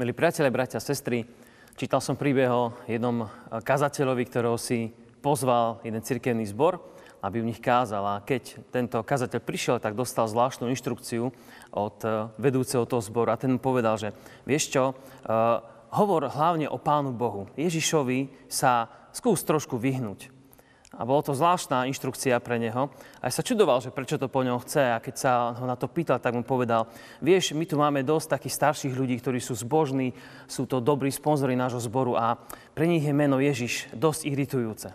Milí priatelia, bratia, sestry, čítal som príbeh o jednom kazateľovi, ktorého si pozval jeden cirkevný zbor, aby v nich kázal. A keď tento kazateľ prišiel, tak dostal zvláštnu inštrukciu od eh, vedúceho toho zboru a ten mu povedal, že vieš čo, uh, hovor hlavne o Pánu Bohu. Ježišovi sa skús trošku vyhnúť. A bolo to zvláštna inštrukcia pre neho. A ja sa čudoval, že prečo to po ňom chce. A keď sa ho na to pýtal, tak mu povedal, vieš, my tu máme dosť takých starších ľudí, ktorí sú zbožní, sú to dobrí sponzory nášho zboru a pre nich je meno Ježiš dosť iritujúce.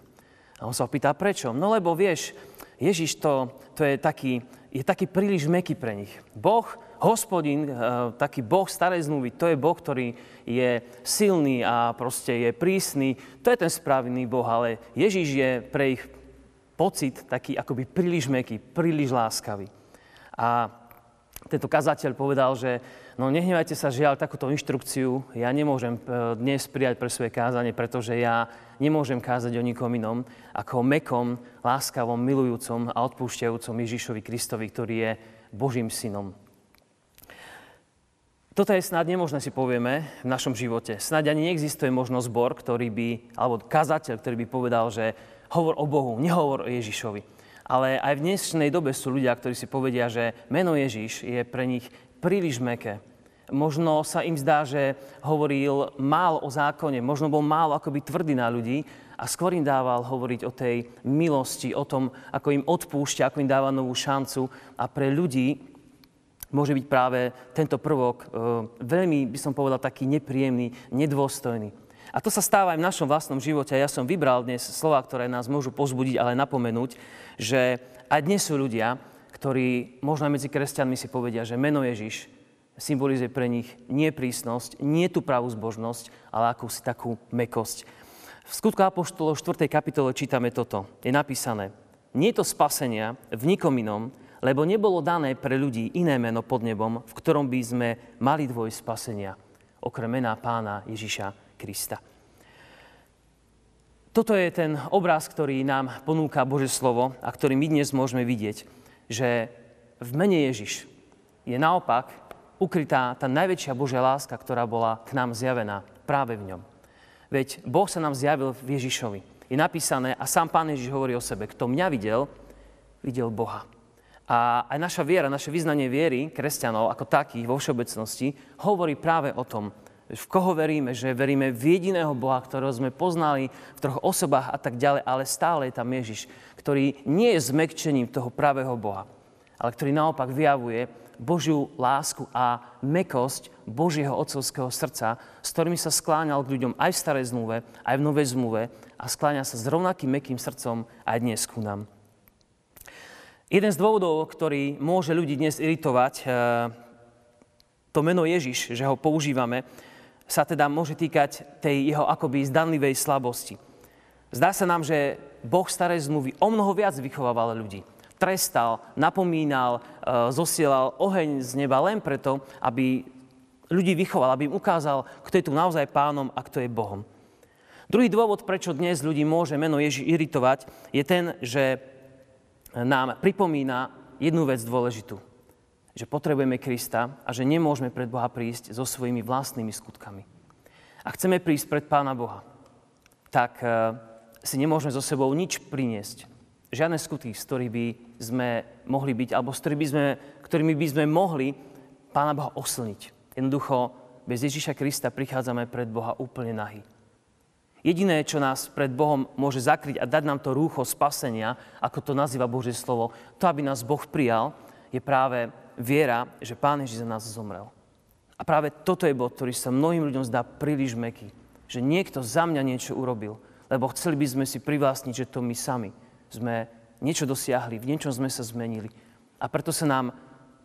A on sa ho pýta, prečo? No lebo vieš, Ježiš to, to je, taký, je taký príliš meký pre nich. Boh hospodin, eh, taký boh starej zmluvy, to je boh, ktorý je silný a proste je prísny. To je ten správny boh, ale Ježiš je pre ich pocit taký akoby príliš meký, príliš láskavý. A tento kazateľ povedal, že no nehnevajte sa, žiaľ, takúto inštrukciu ja nemôžem eh, dnes prijať pre svoje kázanie, pretože ja nemôžem kázať o nikom inom ako o mekom, láskavom, milujúcom a odpúšťajúcom Ježišovi Kristovi, ktorý je Božím synom. Toto je snad nemožné si povieme v našom živote. Snad ani neexistuje možno zbor, ktorý by, alebo kazateľ, ktorý by povedal, že hovor o Bohu, nehovor o Ježišovi. Ale aj v dnešnej dobe sú ľudia, ktorí si povedia, že meno Ježiš je pre nich príliš meké. Možno sa im zdá, že hovoril málo o zákone, možno bol málo akoby tvrdý na ľudí a skôr im dával hovoriť o tej milosti, o tom, ako im odpúšťa, ako im dáva novú šancu. A pre ľudí, môže byť práve tento prvok e, veľmi, by som povedal, taký nepríjemný, nedôstojný. A to sa stáva aj v našom vlastnom živote. Ja som vybral dnes slova, ktoré nás môžu pozbudiť, ale napomenúť, že aj dnes sú ľudia, ktorí možno medzi kresťanmi si povedia, že meno Ježiš symbolizuje pre nich nie prísnosť, nie tú pravú zbožnosť, ale akúsi takú mekosť. V skutku Apoštolov 4. kapitole čítame toto. Je napísané, nie je to spasenia v nikom inom, lebo nebolo dané pre ľudí iné meno pod nebom, v ktorom by sme mali dvoj spasenia, okrem mena pána Ježiša Krista. Toto je ten obraz, ktorý nám ponúka Bože slovo a ktorý my dnes môžeme vidieť, že v mene Ježiš je naopak ukrytá tá najväčšia Božia láska, ktorá bola k nám zjavená práve v ňom. Veď Boh sa nám zjavil v Ježišovi. Je napísané a sám Pán Ježiš hovorí o sebe, kto mňa videl, videl Boha. A aj naša viera, naše vyznanie viery kresťanov ako takých vo všeobecnosti hovorí práve o tom, v koho veríme, že veríme v jediného Boha, ktorého sme poznali v troch osobách a tak ďalej, ale stále je tam Ježiš, ktorý nie je zmekčením toho pravého Boha, ale ktorý naopak vyjavuje Božiu lásku a mekosť Božieho otcovského srdca, s ktorými sa skláňal k ľuďom aj v starej zmluve, aj v novej zmluve a skláňa sa s rovnakým mekým srdcom aj dnes ku nám. Jeden z dôvodov, ktorý môže ľudí dnes iritovať, eh, to meno Ježiš, že ho používame, sa teda môže týkať tej jeho akoby zdanlivej slabosti. Zdá sa nám, že Boh starej zmluvy o mnoho viac vychovával ľudí. Trestal, napomínal, eh, zosielal oheň z neba len preto, aby ľudí vychoval, aby im ukázal, kto je tu naozaj pánom a kto je Bohom. Druhý dôvod, prečo dnes ľudí môže meno Ježiš iritovať, je ten, že nám pripomína jednu vec dôležitú. Že potrebujeme Krista a že nemôžeme pred Boha prísť so svojimi vlastnými skutkami. A chceme prísť pred Pána Boha, tak e, si nemôžeme so sebou nič priniesť. Žiadne skutky, z ktorých by sme mohli byť, alebo s ktorými by sme, ktorými by sme mohli Pána Boha oslniť. Jednoducho, bez Ježíša Krista prichádzame pred Boha úplne nahý. Jediné, čo nás pred Bohom môže zakryť a dať nám to rúcho spasenia, ako to nazýva Božie slovo, to, aby nás Boh prijal, je práve viera, že Pán Ježiš za nás zomrel. A práve toto je bod, ktorý sa mnohým ľuďom zdá príliš meký. Že niekto za mňa niečo urobil, lebo chceli by sme si privlastniť, že to my sami sme niečo dosiahli, v niečom sme sa zmenili. A preto sa nám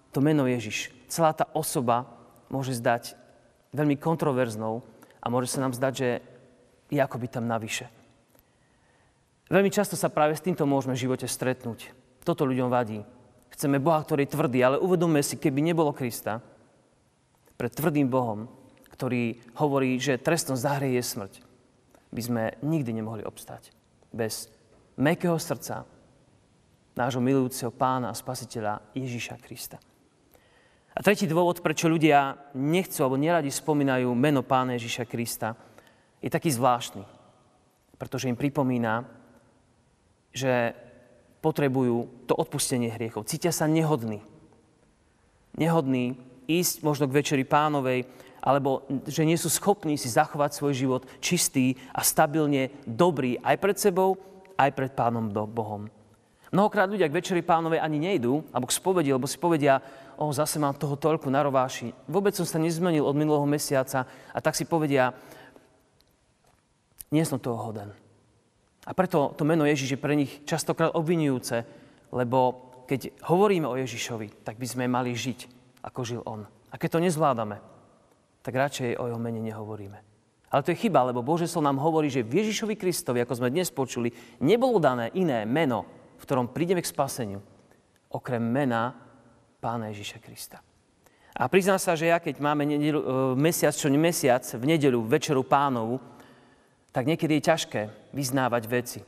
to meno Ježiš, celá tá osoba môže zdať veľmi kontroverznou a môže sa nám zdať, že je akoby tam navyše. Veľmi často sa práve s týmto môžeme v živote stretnúť. Toto ľuďom vadí. Chceme Boha, ktorý je tvrdý, ale uvedomme si, keby nebolo Krista, pred tvrdým Bohom, ktorý hovorí, že trestom za hry je smrť, by sme nikdy nemohli obstať. Bez mekého srdca nášho milujúceho pána a spasiteľa Ježíša Krista. A tretí dôvod, prečo ľudia nechcú alebo neradi spomínajú meno Pána Ježiša Krista, je taký zvláštny. Pretože im pripomína, že potrebujú to odpustenie hriechov. Cítia sa nehodní. Nehodní ísť možno k večeri pánovej, alebo že nie sú schopní si zachovať svoj život čistý a stabilne dobrý aj pred sebou, aj pred pánom Bohom. Mnohokrát ľudia k večeri pánovej ani nejdú, alebo k spovedi, lebo si povedia, o, zase mám toho toľko na rováši. Vôbec som sa nezmenil od minulého mesiaca a tak si povedia, nie som toho hoden. A preto to meno Ježiš je pre nich častokrát obvinujúce, lebo keď hovoríme o Ježišovi, tak by sme mali žiť, ako žil on. A keď to nezvládame, tak radšej o jeho mene nehovoríme. Ale to je chyba, lebo Bože som nám hovorí, že v Ježišovi Kristovi, ako sme dnes počuli, nebolo dané iné meno, v ktorom prídeme k spaseniu, okrem mena Pána Ježiša Krista. A priznám sa, že ja keď máme nedelu, e, mesiac čo mesiac, v nedelu, večeru pánovu, tak niekedy je ťažké vyznávať veci.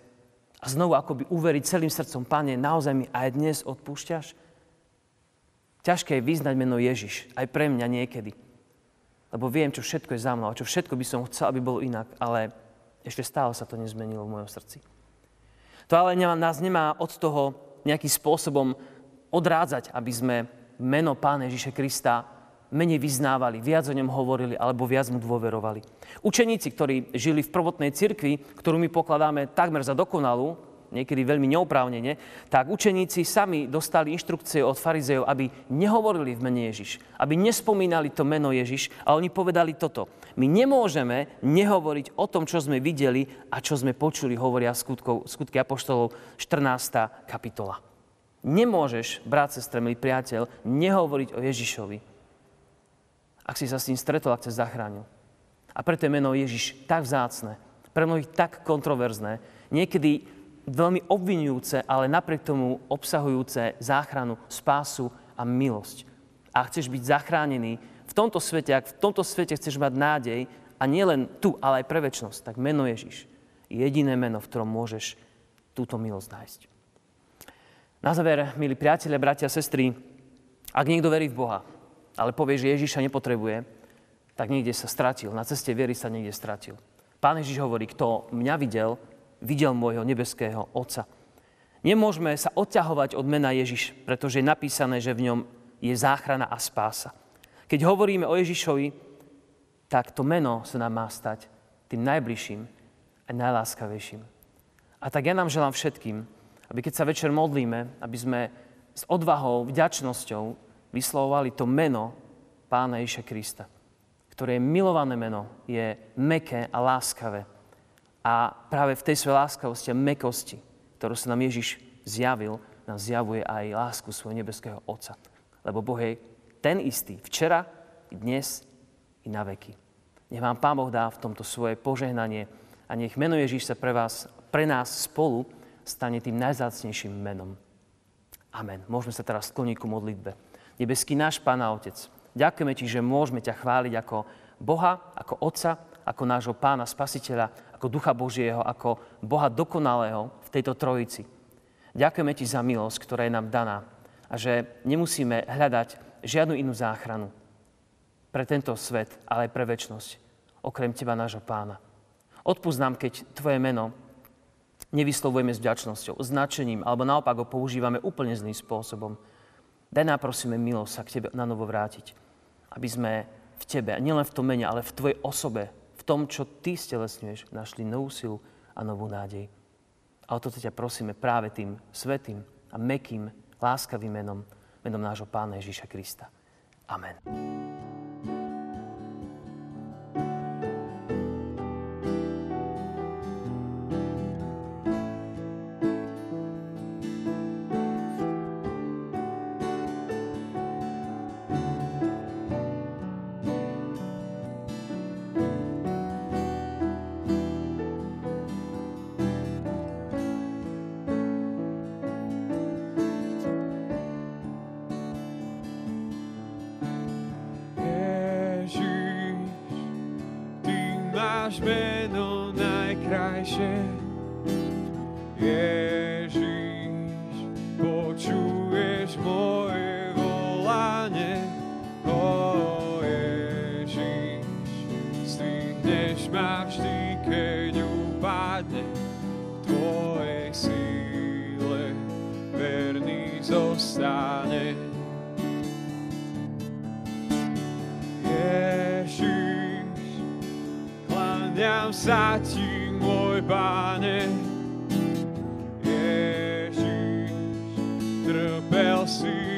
A znovu akoby uveriť celým srdcom, Pane, naozaj mi aj dnes odpúšťaš? Ťažké je vyznať meno Ježiš, aj pre mňa niekedy. Lebo viem, čo všetko je za mnou a čo všetko by som chcel, aby bolo inak, ale ešte stále sa to nezmenilo v mojom srdci. To ale nás nemá od toho nejakým spôsobom odrádzať, aby sme meno Pána Ježiša Krista menej vyznávali, viac o ňom hovorili alebo viac mu dôverovali. Učeníci, ktorí žili v prvotnej cirkvi, ktorú my pokladáme takmer za dokonalú, niekedy veľmi neoprávnene, tak učeníci sami dostali inštrukcie od farizejov, aby nehovorili v mene Ježiš, aby nespomínali to meno Ježiš a oni povedali toto. My nemôžeme nehovoriť o tom, čo sme videli a čo sme počuli, hovoria skutkov, skutky Apoštolov 14. kapitola. Nemôžeš, brat, sestre, milý priateľ, nehovoriť o Ježišovi, ak si sa s ním stretol, ak ťa zachránil. A preto je meno Ježiš tak vzácne, pre mnohých tak kontroverzné, niekedy veľmi obvinujúce, ale napriek tomu obsahujúce záchranu, spásu a milosť. A chceš byť zachránený v tomto svete, ak v tomto svete chceš mať nádej, a nielen tu, ale aj pre väčšnosť, tak meno Ježiš je jediné meno, v ktorom môžeš túto milosť nájsť. Na záver, milí priatelia, bratia sestry, ak niekto verí v Boha, ale povie, že Ježiša nepotrebuje, tak niekde sa stratil. Na ceste viery sa niekde stratil. Pán Ježiš hovorí, kto mňa videl, videl môjho nebeského Otca. Nemôžeme sa odťahovať od mena Ježiš, pretože je napísané, že v ňom je záchrana a spása. Keď hovoríme o Ježišovi, tak to meno sa nám má stať tým najbližším a najláskavejším. A tak ja nám želám všetkým, aby keď sa večer modlíme, aby sme s odvahou, vďačnosťou vyslovovali to meno Pána Ježiša Krista, ktoré je milované meno, je meké a láskavé. A práve v tej svojej láskavosti a mekosti, ktorú sa nám Ježiš zjavil, nám zjavuje aj lásku svojho nebeského Otca. Lebo Boh je ten istý včera, dnes, i na veky. Nech vám Pán Boh dá v tomto svoje požehnanie a nech meno Ježiš sa pre vás, pre nás spolu stane tým najzácnejším menom. Amen. Môžeme sa teraz skloniť ku modlitbe. Nebeský náš Pána Otec, ďakujeme Ti, že môžeme ťa chváliť ako Boha, ako Otca, ako nášho Pána Spasiteľa, ako Ducha Božieho, ako Boha dokonalého v tejto trojici. Ďakujeme Ti za milosť, ktorá je nám daná a že nemusíme hľadať žiadnu inú záchranu pre tento svet, ale aj pre väčnosť, okrem Teba, nášho Pána. Odpúsť nám, keď Tvoje meno nevyslovujeme s vďačnosťou, značením, alebo naopak ho používame úplne zlým spôsobom. Daj nám prosíme milosť sa k Tebe na novo vrátiť, aby sme v Tebe, nielen v tom mene, ale v Tvojej osobe, v tom, čo Ty stelesňuješ, našli novú silu a novú nádej. A o toto ťa prosíme práve tým svetým a mekým, láskavým menom, menom nášho Pána Ježíša Krista. Amen. máš meno najkrajšie. Ježiš, počuješ moje volanie. O Ježiš, stvihneš ma vždy, keď upadne v tvojej síle. Verný zostaneš. Priznám sa ti, môj páne, Ježiš, trpel si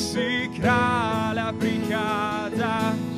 si la prikada